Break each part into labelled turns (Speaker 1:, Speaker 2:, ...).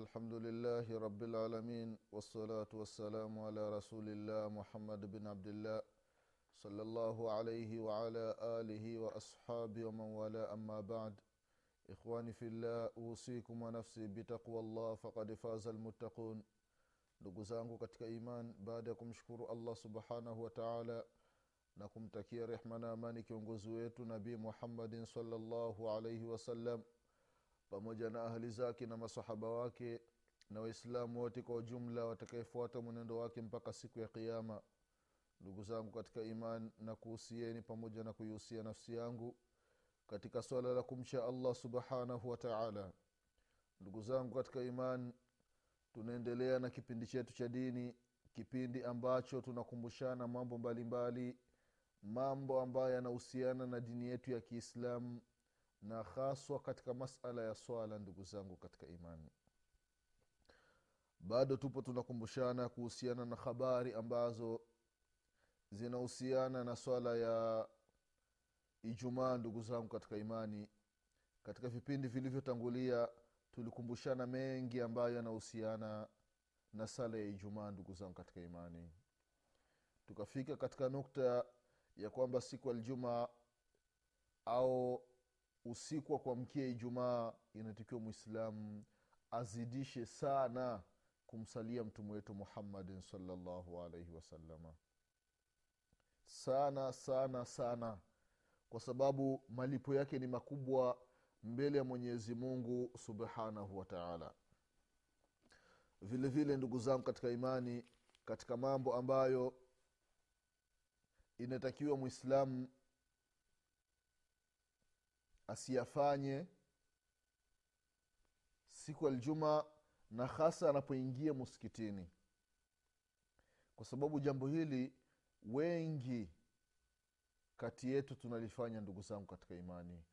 Speaker 1: الحمد لله رب العالمين والصلاة والسلام على رسول الله محمد بن عبد الله صلى الله عليه وعلى آله وأصحابه ومن والاه أما بعد إخواني في الله أوصيكم ونفسي بتقوى الله فقد فاز المتقون ndugu zangu katika iman baada ya kumshukuru allah subhanahu wataala na kumtakia rehma na amani kiongozi wetu nabii muhammadin salllahu alaihi wasallam pamoja na ahli zake na masahaba wake na waislamu wote kwa ujumla watakayefuata mwenendo wake mpaka siku ya kiama ndugu zangu katika iman na kuhusieni pamoja na kuihusia nafsi yangu katika swala la kumcha allah subhanahu wataala ndugu zangu katika iman tunaendelea na kipindi chetu cha dini kipindi ambacho tunakumbushana mambo mbalimbali mbali, mambo ambayo yanahusiana na dini yetu ya kiislamu na haswa katika masala ya swala ndugu zangu katika imani. Bado tupo tunakumbushana kuhusiana na habari ambazo zinahusiana na swala ya ijumaa ndugu zangu katika imani. Katika vipindi vilivyotangulia tulikumbushana mengi ambayo yanahusiana na sala ya ijumaa ndugu zangu katika imani. Tukafika katika nukta ya kwamba siku ya ljumaa au usiku wa kuamkia ijumaa inatakiwa mwislamu azidishe sana kumsalia mtume wetu muhammadin salllahu alaihi wasalama sana sana sana. Kwa sababu malipo yake ni makubwa mbele ya mwenyezi mungu subhanahu wataala vile vile ndugu zangu katika imani katika mambo ambayo inatakiwa mwislamu asiyafanye siku ya ljuma na hasa anapoingia muskitini kwa sababu jambo hili wengi kati yetu tunalifanya ndugu zangu katika imani.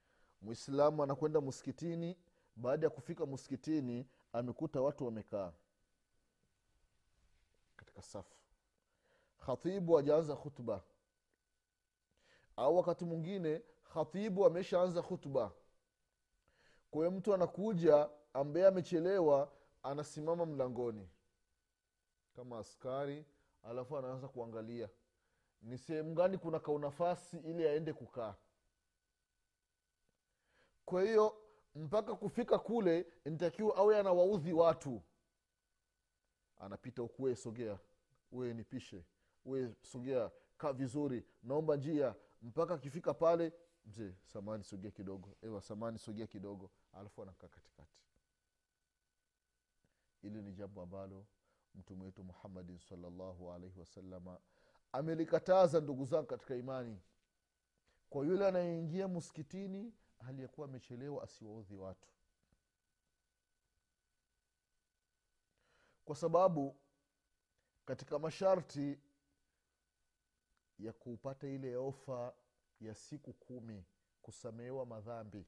Speaker 1: Mwislamu anakwenda muskitini baada ya kufika muskitini amekuta watu wamekaa katika safu. Khatibu ajaanza khutba. Au wakati mwingine khatibu ameshaanza khutba. Kwa hiyo mtu anakuja ambaye amechelewa anasimama mlangoni. Kama askari alafu anaanza kuangalia. Ni sehemu gani kuna kaunafasi ili aende kukaa? Kwa hiyo mpaka kufika kule nitakiwa awe anawaudhi watu. Anapita huku sogea. Uwe nipishe. Uwe sogea. Kaa vizuri. Naomba njia. Mpaka akifika pale mzee samani sogea kidogo. Ewa samani sogea kidogo. Alafu anakaa katikati. Ili ni jambo ambalo mtume wetu muhammadin salllahu alaihi wasalama amelikataza ndugu zangu katika imani. Kwa yule anayeingia muskitini aliyekuwa amechelewa asiwaudhi watu. Kwa sababu katika masharti ya kupata ile ofa ya siku kumi kusamehewa madhambi.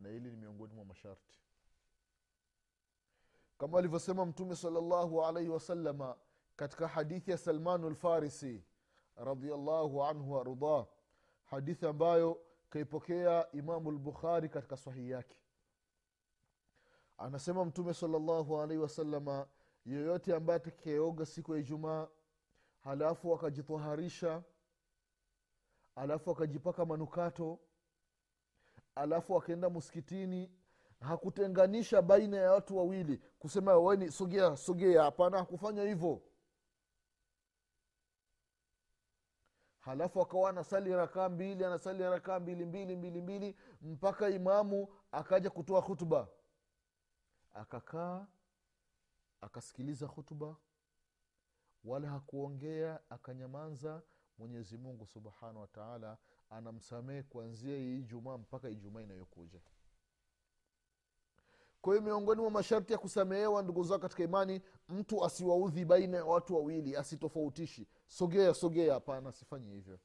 Speaker 1: Na hili ni miongoni mwa masharti. Kama alivyosema mtume salllahu alaihi wasalama katika hadithi ya salmanu lfarisi radiallahu anhu waardah hadithi ambayo kaipokea imamu lbukhari katika sahihi yake. Anasema mtume salllahu alaihi wasalama yeyote ambaye atakayeoga siku ya ijumaa halafu akajitoharisha alafu akajipaka manukato. Alafu akaenda muskitini hakutenganisha baina ya watu wawili. Kusema weni sogea sogea. Hapana hakufanya hivyo. Halafu akawa anasali rakaa mbili anasali rakaa mbili mbili mbili mbili mpaka imamu akaja kutoa hutuba akakaa akasikiliza hutuba wala hakuongea akanyamanza mwenyezi mungu subhanahu wataala anamsamehe kuanzia hii ijumaa mpaka ijumaa inayokuja. Kwa hiyo miongoni mwa masharti ya kusamehewa ndugu zao katika imani mtu asiwaudhi baina ya watu wawili asitofautishi. Sogea sogea hapana asifanye hivyo.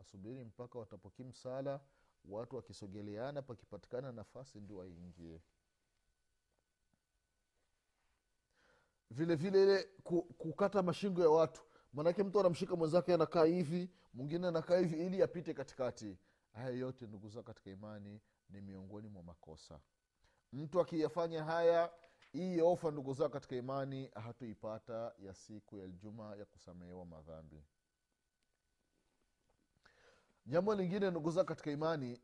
Speaker 1: Asubiri mpaka watapoki msala watu wakisogeleana pakipatikana nafasi ndio waingie vile vile ile kukata mashingo ya watu. Maanake mtu anamshika mwenzake anakaa hivi mwingine anakaa hivi ili apite katikati. Haya yote ndugu zao katika imani ni miongoni mwa makosa. Mtu akiyafanya haya hii ofa ndugu zao katika imani hatuipata ya siku ya ljuma ya kusamehewa madhambi. Jambo lingine ndugu zao katika imani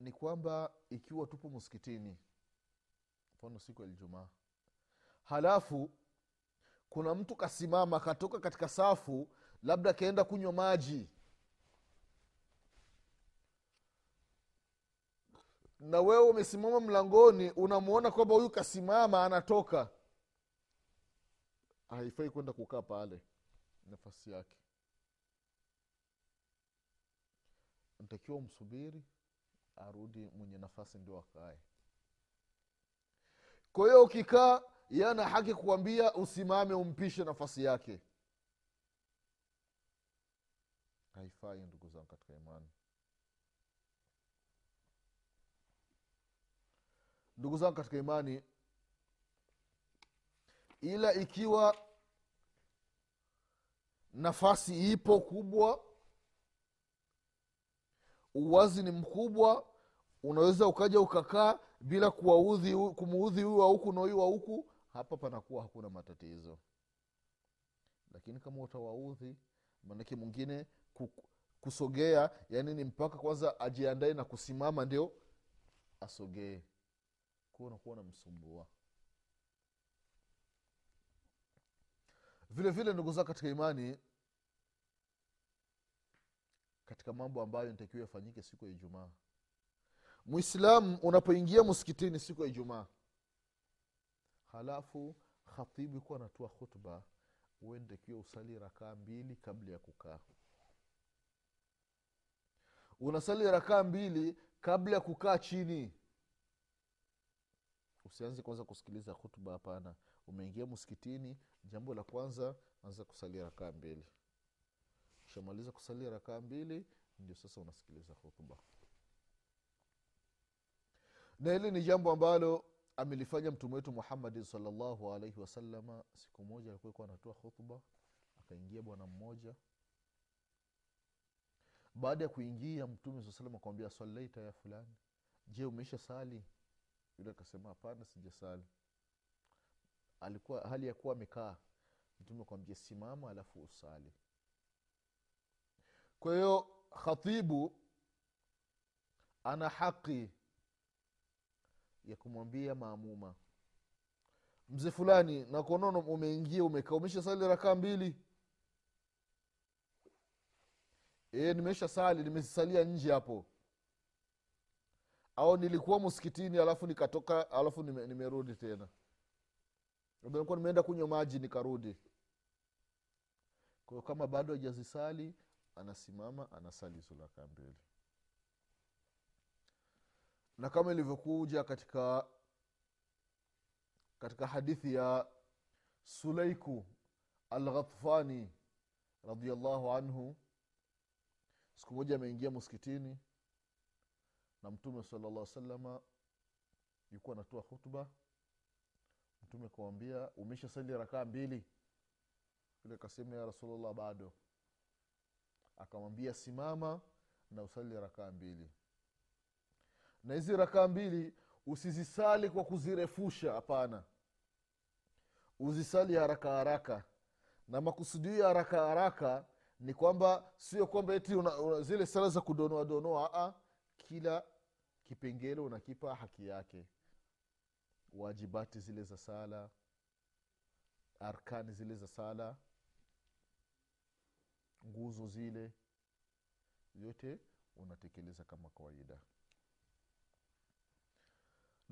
Speaker 1: ni kwamba ikiwa tupo msikitini mfano siku ya ljumaa halafu kuna mtu kasimama katoka katika safu labda akaenda kunywa maji. Na wewe umesimama mlangoni unamwona kwamba huyu kasimama anatoka. Haifai kwenda kukaa pale. Nafasi yake. Ntakiwa msubiri arudi mwenye nafasi ndio akae. Kwa hiyo ukikaa ye ana haki kuambia usimame umpishe nafasi yake. Haifai ndugu zangu katika imani. Ndugu zangu katika imani ila ikiwa nafasi ipo kubwa uwazi ni mkubwa unaweza ukaja ukakaa bila kuwaudhi kumuudhi huyu wa huku na huyu wa huku hapa panakuwa hakuna matatizo. Lakini kama utawaudhi maanake mwingine kusogea yani ni mpaka kwanza ajiandae na kusimama ndio asogee. Kuwa unakuwa namsumbua vile vile ndugu zao katika imani katika mambo ambayo nitakiwa yafanyike siku ya ijumaa. Mwislamu unapoingia msikitini siku ya ijumaa halafu khatibu ikuwa anatoa khutba uwe nitakiwa usali rakaa mbili kabla ya kukaa. Unasali rakaa mbili kabla ya kukaa chini. Usianze kwanza kusikiliza khutba hapana. Umeingia msikitini jambo la kwanza anza kusalia rakaa mbili. Ushamaliza kusalia rakaa mbili ndio sasa unasikiliza hutuba na hili ni jambo ambalo amelifanya mtume wetu muhammadin salllahu alaihi wasalama siku moja alikuwa anatoa khutba akaingia bwana mmoja. Baada ya kuingia mtume saa salam akamwambia salaita ya fulani. Je umeisha sali? Yule akasema hapana sijasali. Alikuwa hali ya kuwa amekaa. Mtume akamwambia simama alafu usali. Kwa hiyo khatibu ana haki ya kumwambia maamuma. Mzee fulani nakuonaona umeingia umekaa umesha sali rakaa mbili. E, nimesha sali nimesalia nje hapo. Au nilikuwa msikitini alafu nikatoka alafu nime, nimerudi tena. Nilikuwa nimeenda kunywa maji nikarudi. Kwahiyo kama bado hajazisali anasimama anasali hizo rakaa mbili na kama ilivyokuja katika katika hadithi ya sulaiku alghatfani radiallahu anhu siku moja ameingia msikitini na mtume sala llah salama yukuwa anatoa khutba. Mtume akawambia umesha sali rakaa mbili? Yule akasema ya rasulllah bado. Akamwambia simama na usali rakaa mbili na hizi rakaa mbili usizisali kwa kuzirefusha hapana. Uzisali haraka haraka. Na makusudio ya haraka haraka ni kwamba sio kwamba eti una, una, zile sala za kudonoa donoa a kila kipengele unakipa haki yake. Wajibati zile za sala arkani zile za sala nguzo zile yote unatekeleza kama kawaida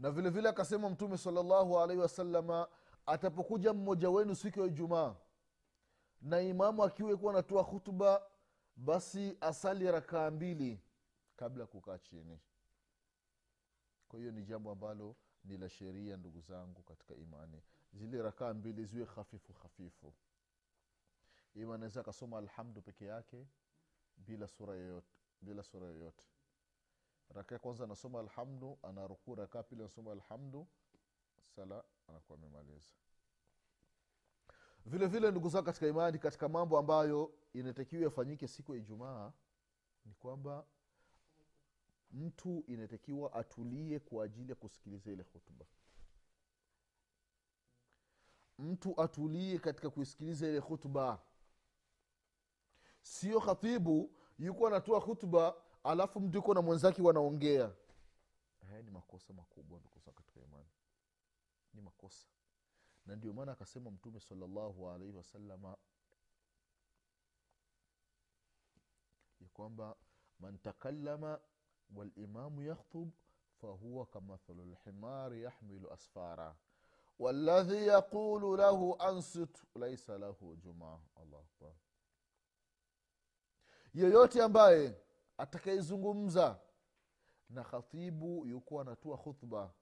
Speaker 1: na vile vile akasema mtume salllahu alaihi wasalama atapokuja mmoja wenu siku ya ijumaa na imamu akiwa kuwa anatoa hutuba basi asali rakaa mbili kabla ya kukaa chini. Kwa hiyo ni jambo ambalo ni la sheria ndugu zangu katika imani. Zile rakaa mbili ziwe hafifu hafifu. Ima anaweza akasoma alhamdu peke yake bila bila sura yoyote raka ya kwanza anasoma alhamdu anarukuu rakaa pili anasoma alhamdu sala anakuwa amemaliza. Vile vile ndugu zao katika imani katika mambo ambayo inatakiwa yafanyike siku ya ijumaa ni kwamba mtu inatakiwa atulie kwa ajili ya kusikiliza ile hutuba mtu atulie katika kuisikiliza ile hutuba sio khatibu yuko anatoa hutuba alafu mtu yuko na mwenzake wanaongea. Haya ni makosa makubwa ndukusa katika imani. Ni makosa. Na ndio maana akasema mtume salallahu alaihi wasalama ya kwamba man takallama walimamu yakhtub fahuwa kamathalu lhimari yahmilu asfara. Waladhi yaqulu lahu ansit laisa lahu jumaa allahu akbar. Yeyote ambaye atakayezungumza. Na khatibu yukuwa anatoa khutba.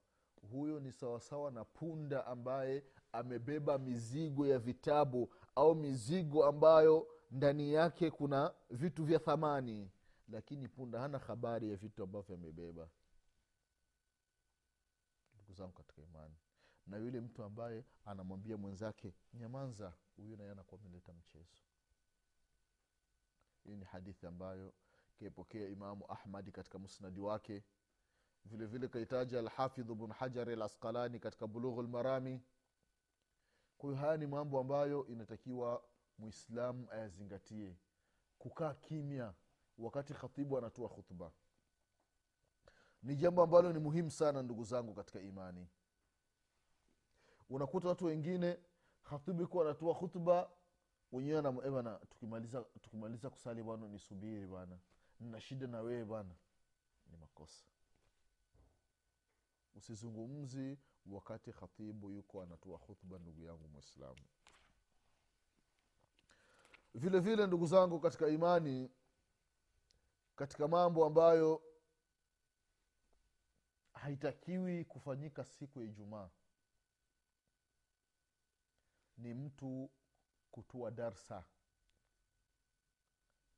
Speaker 1: Huyo ni sawasawa na punda ambaye amebeba mizigo ya vitabu au mizigo ambayo ndani yake kuna vitu vya thamani. Lakini punda hana habari ya vitu ambavyo amebeba. Ndugu zangu katika imani. Na yule mtu ambaye anamwambia mwenzake nyamanza huyu naye anakuwa ameleta mchezo. Hii ni hadithi ambayo kaipokea imamu ahmadi katika musnadi wake. Vile vile kaitaja alhafidhu bnu hajari al asqalani katika bulughu lmarami kwa haya ni mambo ambayo inatakiwa mwislamu ayazingatie. Kukaa kimya wakati khatibu anatoa khutba. Ni jambo ambalo ni muhimu sana ndugu zangu katika imani. Unakuta watu wengine khatibu ikuwa anatoa khutba wenyewe tukimaliza, tukimaliza kusali bwana nisubiri bwana nina shida na wewe bwana. Ni makosa. Usizungumzi wakati khatibu yuko anatoa khutba ndugu yangu mwislamu vile vile ndugu zangu katika imani katika mambo ambayo haitakiwi kufanyika siku ya ijumaa ni mtu kutua darsa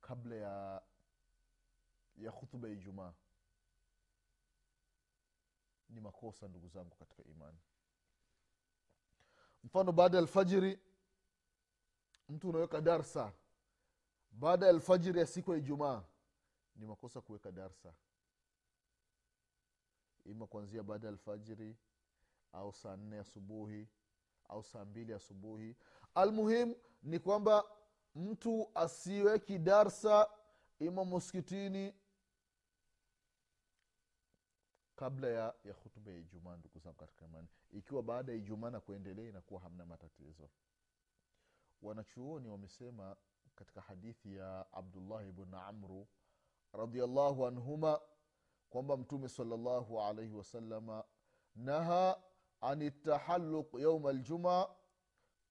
Speaker 1: kabla ya ya khutba ya ijumaa. Ni makosa ndugu zangu katika imani. Mfano baada ya alfajiri mtu unaweka darsa. Baada ya alfajiri ya siku ya ijumaa ni makosa kuweka darsa. Ima kuanzia baada ya alfajiri au saa nne asubuhi au saa mbili asubuhi. Almuhim ni kwamba mtu asiweki darsa ima muskitini kabla ya, ya hutuba ya ijumaa ndugu zangu katika imani. Ikiwa baada ya ijumaa na kuendelea inakuwa hamna matatizo. Wanachuoni wamesema katika hadithi ya abdullahi bn amru radiallahu anhuma kwamba mtume salallahu alaihi wasalama naha an tahaluq yauma ljuma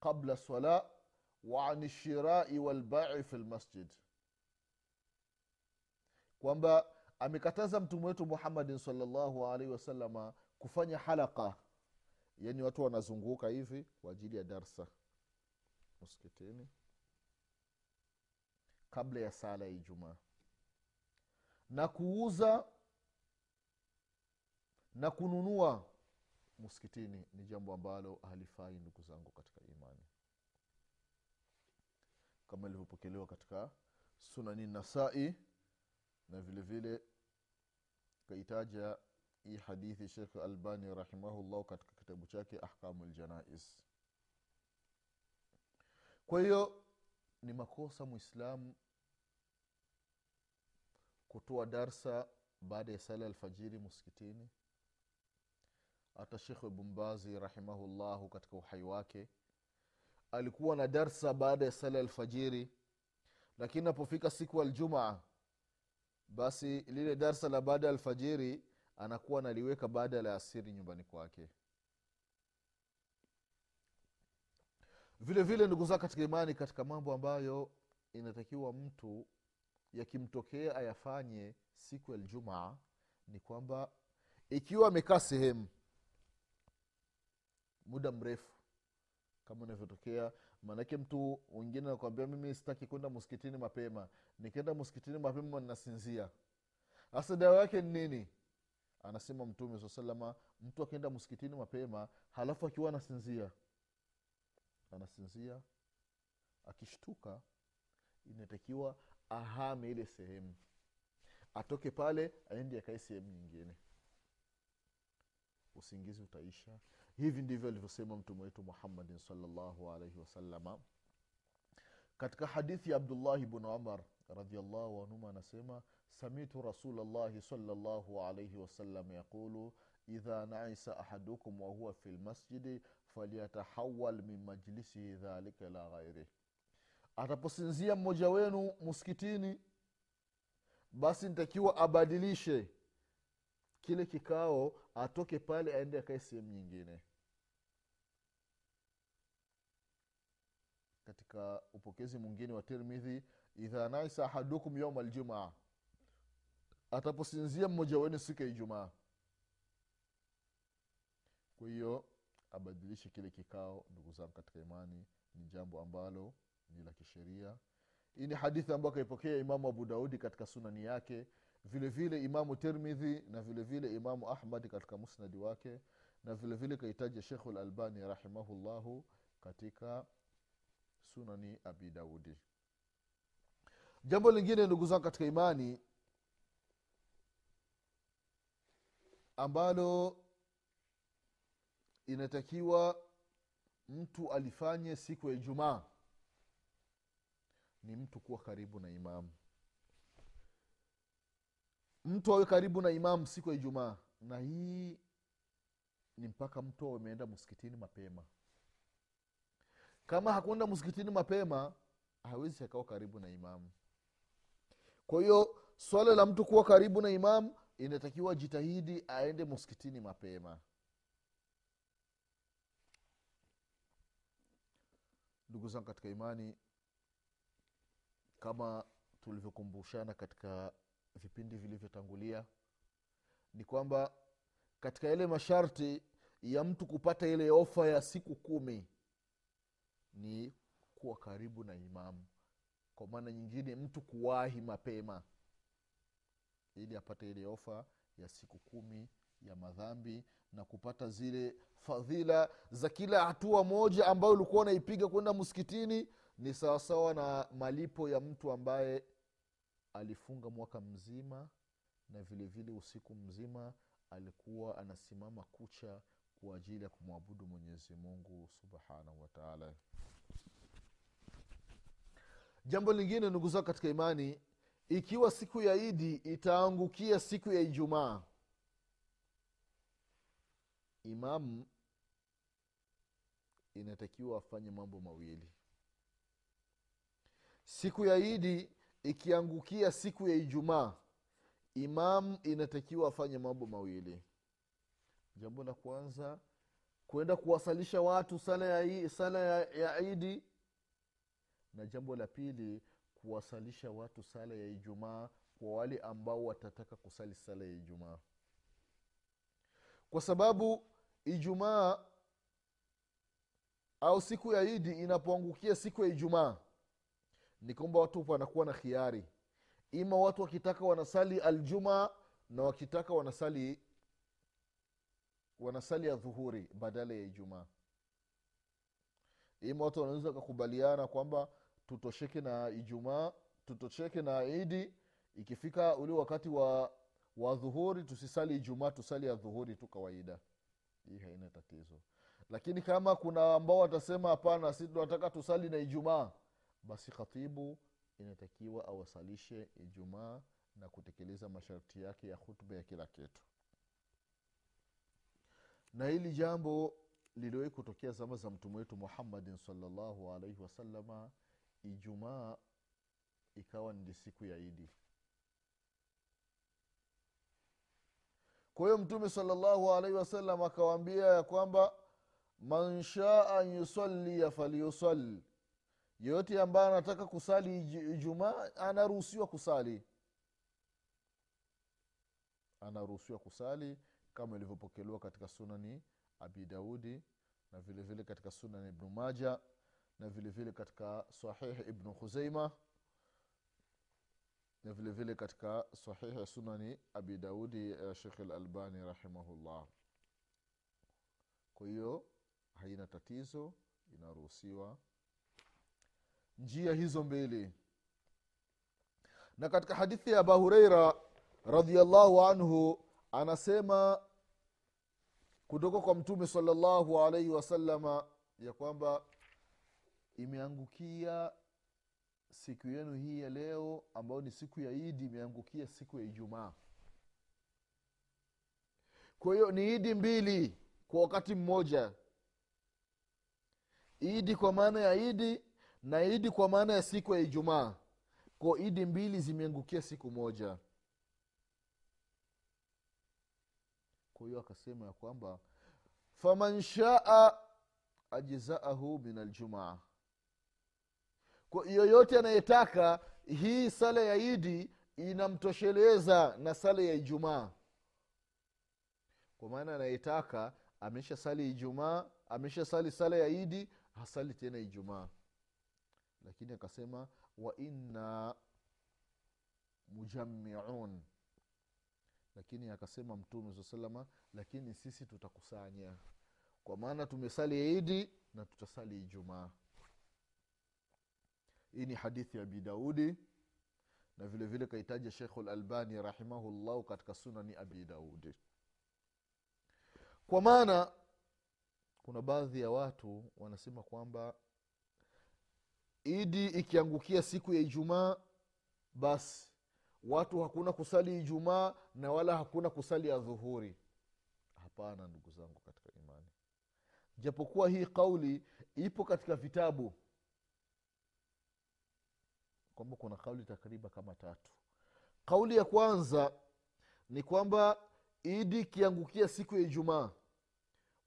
Speaker 1: qabla sala wa an lshirai walbai fi lmasjid kwamba amekataza mtume wetu muhammadin salllahu alaihi wasalama kufanya halaka. Yani watu wanazunguka hivi kwa ajili ya darsa. Msikitini. Kabla ya sala ya ijumaa. Na kuuza na kununua. Msikitini ni jambo ambalo halifai ndugu zangu katika imani. Kama ilivyopokelewa katika sunani nasai na vile vile kaitaja hii hadithi shekh albani rahimahullah katika kitabu chake ahkamu ljanais kwa hiyo ni makosa mwislamu kutoa darsa baada ya sala alfajiri muskitini. hata shekh Bumbazi rahimahullahu katika uhai wake alikuwa na darsa baada ya sala alfajiri lakini napofika siku aljumaa basi lile darsa la baada ya alfajiri anakuwa analiweka baada ya asiri nyumbani kwake. Vile vile ndugu zao katika imani katika mambo ambayo inatakiwa mtu yakimtokea ayafanye siku ya ljumaa ni kwamba ikiwa amekaa sehemu muda mrefu kama inavyotokea. Maanake mtu wengine nakwambia mimi sitaki kwenda msikitini mapema. Nikienda msikitini mapema ninasinzia. Hasa dawa yake ni nini? Anasema mtume saa salama mtu akienda msikitini mapema halafu akiwa anasinzia anasinzia akishtuka inatakiwa ahame ile sehemu. Atoke pale aende akae sehemu nyingine. Usingizi utaisha hivi ndivyo alivyosema mtume wetu muhammadin salllahu alaihi wasalama katika hadithi ya abdullahi bnu umar radiallahu anhuma anasema samitu rasulllahi salllahu alaihi wasallam yaqulu idha naisa ahadukum wahuwa fi lmasjidi falyatahawal min majlisihi dhalika ila ghairih ataposinzia mmoja wenu muskitini basi ntakiwa abadilishe kile kikao atoke pale aende akae sehemu nyingine. Katika upokezi mwingine wa tirmidhi idha naisa ahadukum yauma aljumaa ataposinzia mmoja wenu siku ya ijumaa. Kwa hiyo abadilishe kile kikao ndugu zangu katika imani ni jambo ambalo ni la kisheria. Hii ni hadithi ambayo akaipokea imamu abu daudi katika sunani yake vile vile imamu termidhi na vile vile imamu ahmadi katika musnadi wake na vile vile kaitaja shekhu lalbani rahimahullahu katika sunani abi daudi jambo lingine ndugu zangu katika imani ambalo inatakiwa mtu alifanye siku ya ijumaa ni mtu kuwa karibu na imamu mtu awe karibu na imamu siku ya ijumaa. Na hii ni mpaka mtu ameenda msikitini mapema. Kama hakuenda msikitini mapema hawezi akawa karibu na imamu kwa hiyo swala la mtu kuwa karibu na imamu inatakiwa jitahidi aende msikitini mapema. Ndugu zangu katika imani kama tulivyokumbushana katika vipindi vilivyotangulia ni kwamba katika yale masharti ya mtu kupata ile ofa ya siku kumi ni kuwa karibu na imamu. Kwa maana nyingine mtu kuwahi mapema ili apate ile ofa ya siku kumi ya madhambi na kupata zile fadhila za kila hatua moja ambayo ulikuwa unaipiga kwenda msikitini ni sawasawa na malipo ya mtu ambaye alifunga mwaka mzima na vilevile vile usiku mzima alikuwa anasimama kucha kwa ajili ya kumwabudu mwenyezi mungu subhanahu wataala jambo lingine ndugu zao katika imani ikiwa siku ya idi itaangukia siku ya ijumaa imamu inatakiwa afanye mambo mawili. Siku ya idi ikiangukia siku ya ijumaa imam inatakiwa afanye mambo mawili. Jambo la kwanza kwenda kuwasalisha watu sala ya, sala ya, ya idi na jambo la pili kuwasalisha watu sala ya ijumaa kwa wale ambao watataka kusali sala ya ijumaa. Kwa sababu ijumaa au siku ya idi inapoangukia siku ya ijumaa ni kwamba watu wanakuwa na khiari. Ima watu wakitaka wanasali aljumaa na wakitaka wanasali wanasali ya dhuhuri badala ya ijumaa. Ima watu wanaweza wakakubaliana kwamba tutosheke na ijumaa tutosheke na idi. Ikifika ule wakati wa wa dhuhuri tusisali ijumaa tusali ya dhuhuri tu kawaida. Hii haina tatizo. Lakini kama kuna ambao watasema hapana si tunataka tusali na ijumaa basi khatibu inatakiwa awasalishe ijumaa na kutekeleza masharti yake ya hutuba ya kila kitu. Na hili jambo liliwahi kutokea zama za mtume wetu muhammadin salllahu alaihi wasalama ijumaa ikawa ndi siku ya idi. Kwa hiyo mtume salallahu alaihi wasallam akawaambia ya kwamba man shaa an yusalia falyusali yeyote ambaye anataka kusali ijumaa anaruhusiwa kusali. Anaruhusiwa kusali kama ilivyopokelewa katika sunani abi daudi na vile vile katika sunani ibnu maja na vile vile katika sahihi ibnu khuzeima na vile vile katika sahihi sunani abi daudi ya shekh lalbani rahimahullah. Kwa hiyo haina tatizo inaruhusiwa njia hizo mbili. Na katika hadithi ya abu hureira radiallahu anhu anasema kutoka kwa mtume salallahu alaihi wasalama ya kwamba imeangukia siku yenu hii ya leo ambayo ni siku ya idi imeangukia siku ya ijumaa. Kwa hiyo ni idi mbili kwa wakati mmoja. Idi kwa maana ya idi na idi kwa maana ya siku ya ijumaa. Ko idi mbili zimeangukia siku moja. Kwa hiyo akasema ya kwamba faman shaa ajzaahu min aljumaa. Kwa yoyote anayetaka hii sala ya idi inamtosheleza na sala ya ijumaa. Kwa maana anayetaka amesha sali ijumaa amesha sali sala ya idi hasali tena ijumaa lakini akasema wa inna mujamiun lakini akasema mtume saa salama lakini sisi tutakusanya. Kwa maana tumesali idi na tutasali ijumaa. Hii ni hadithi ya abi daudi na vile vile kaitaja shekhu lalbani rahimahullahu katika sunani abi daudi. Kwa maana kuna baadhi ya watu wanasema kwamba idi ikiangukia siku ya ijumaa basi watu hakuna kusali ijumaa na wala hakuna kusali ya dhuhuri hapana ndugu zangu katika imani. Japokuwa hii kauli ipo katika vitabu kwamba kuna kauli takriban kama tatu. Kauli ya kwanza ni kwamba idi ikiangukia siku ya ijumaa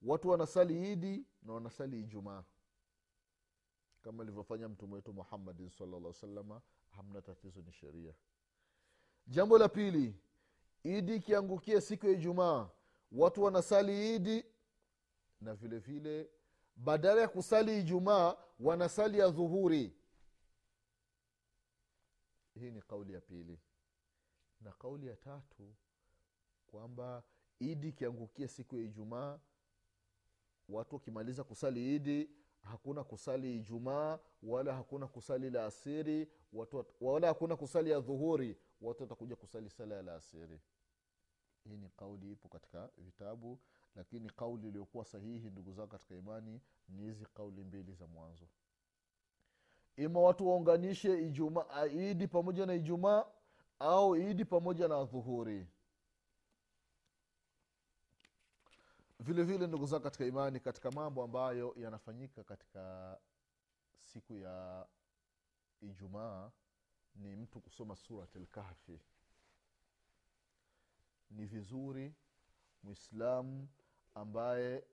Speaker 1: watu wanasali idi na wanasali ijumaa kama alivyofanya mtume wetu muhammadin salllah salama hamna tatizo ni sheria. Jambo la pili idi ikiangukia siku ya ijumaa watu wanasali idi na vile vile badala ya kusali ijumaa wanasali ya dhuhuri hii ni kauli ya pili. Na kauli ya tatu kwamba idi ikiangukia siku ya ijumaa watu wakimaliza kusali idi hakuna kusali ijumaa wala hakuna kusali la asiri watu, wala hakuna kusali ya dhuhuri watu watakuja kusali sala ya la asiri. Hii ni kauli ipo katika vitabu lakini kauli iliyokuwa sahihi ndugu zao katika imani ni hizi kauli mbili za mwanzo. Ima watu waunganishe idi pamoja na ijumaa au idi pamoja na dhuhuri vile vile ndugu zao katika imani katika mambo ambayo yanafanyika katika siku ya ijumaa ni mtu kusoma surat lkahfi ni vizuri mwislamu ambaye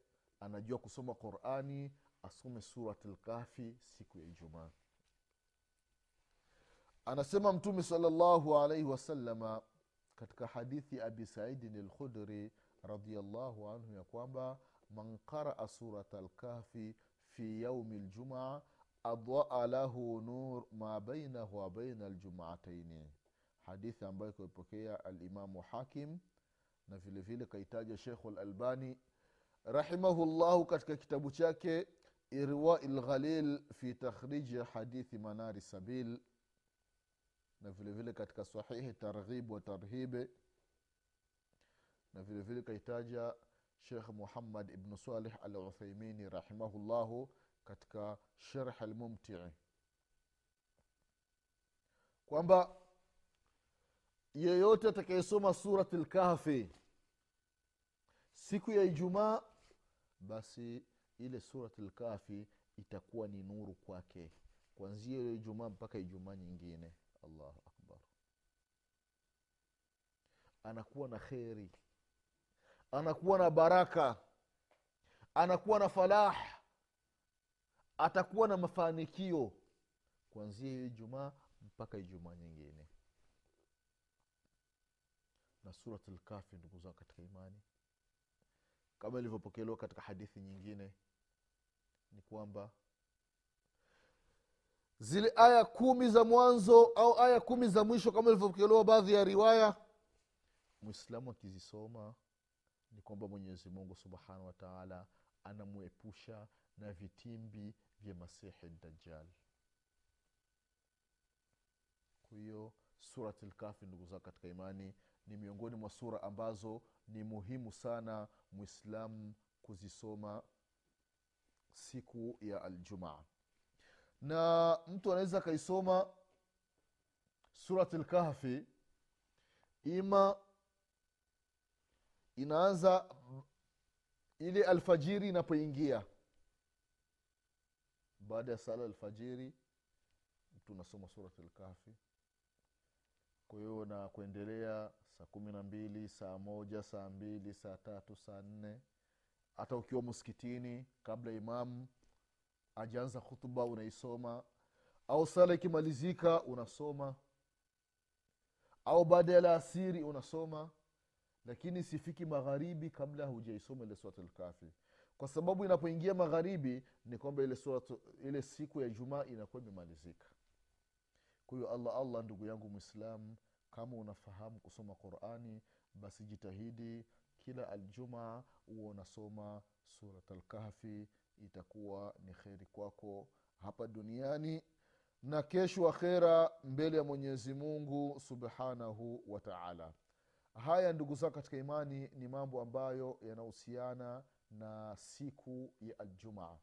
Speaker 1: anajua kusoma qurani asome surat lkahfi siku ya ijumaa. Anasema mtume salllahu alaihi wasalama katika hadithi abi saidin lkhudri radiallahu anhu ya kwamba man qaraa surat lkahfi fi yaumi ljumaa adaa lahu nur ma bainahu wa baina ljumataini hadithi ambayo ikaipokea alimamu hakim na vile kaitaja shekhu lalbani rahimahullahu katika kitabu chake irwai lghalil fi takhriji hadithi manari sabil na vile katika sahihi targhib wa tarhibe na vile kaitaja shekh muhammad ibnu salih al uthaimini rahimahullahu katika sharh almumtii kwamba yeyote atakayesoma surat lkahfi siku ya ijumaa basi ile surat lkahfi itakuwa ni nuru kwake. Kwanzia hiyo ijumaa mpaka ijumaa nyingine. Allahu akbar. Anakuwa na kheri anakuwa na baraka. Anakuwa na falah. Atakuwa na mafanikio. Kuanzia hiyo ijumaa mpaka ijumaa nyingine. Na surat lkafi ndugu zao katika imani. Kama ilivyopokelewa katika hadithi nyingine ni kwamba zile aya kumi za mwanzo au aya kumi za mwisho kama ilivyopokelewa baadhi ya riwaya mwislamu akizisoma ni kwamba mwenyezi mungu subhanahu wataala anamwepusha na vitimbi vya masihi dajjal. Kwa hiyo surat lkafi ndugu zao katika imani ni miongoni mwa sura ambazo ni muhimu sana mwislamu kuzisoma siku ya aljumaa na mtu anaweza akaisoma surat lkahfi ima inaanza ile alfajiri inapoingia. Baada ya sala alfajiri mtu unasoma surat lkafi kwa hiyo na kuendelea saa kumi na mbili saa moja saa mbili saa tatu saa nne. Hata ukiwa msikitini kabla imamu ajaanza khutuba unaisoma. Au sala ikimalizika unasoma. Au baada ya laasiri unasoma lakini sifiki magharibi kabla hujaisoma ile surat lkafi kwa sababu inapoingia magharibi ni kwamba ile, suratu, ile siku ya jumaa inakuwa imemalizika. Kwa allah allah ndugu yangu mwislamu kama unafahamu kusoma qurani basi jitahidi kila aljumaa huwa unasoma surat alkahfi itakuwa ni kheri kwako hapa duniani. Na kesho akhera mbele ya mwenyezi mungu subhanahu wa taala haya ndugu zao katika imani ni mambo ambayo yanahusiana na siku ya aljumaa.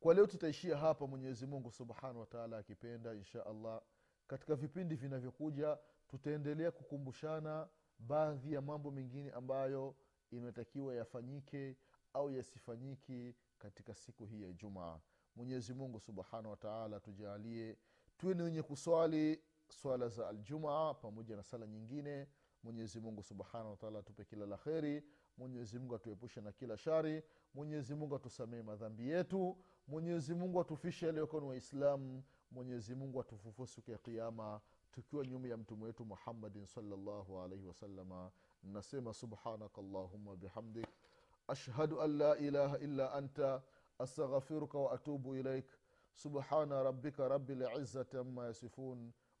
Speaker 1: Kwa leo tutaishia hapa. Mwenyezi mungu subhanahu wataala akipenda insha allah katika vipindi vinavyokuja tutaendelea kukumbushana baadhi ya mambo mengine ambayo inatakiwa yafanyike au yasifanyike katika siku hii ya jumaa mwenyezi mungu subhanahu wataala tujaalie tuwe ni wenye kuswali swala za aljumaa pamoja na sala nyingine. Mwenyezi mungu subhanahu wataala atupe kila la kheri. Mwenyezi mungu atuepushe na kila shari. Mwenyezi mungu atusamee madhambi yetu. Mwenyezi mungu atufishe yaliyokuwa waislamu. Mwenyezi mungu atufufue siku ya kiama tukiwa nyuma ya mtume wetu muhammadin salllahu alaihi wasalama nasema subhanaka allahuma bihamdik. Ashhadu an la ilaha illa anta. Astaghfiruka waatubu ilaik subhana rabbika rabi lizati ama yasifun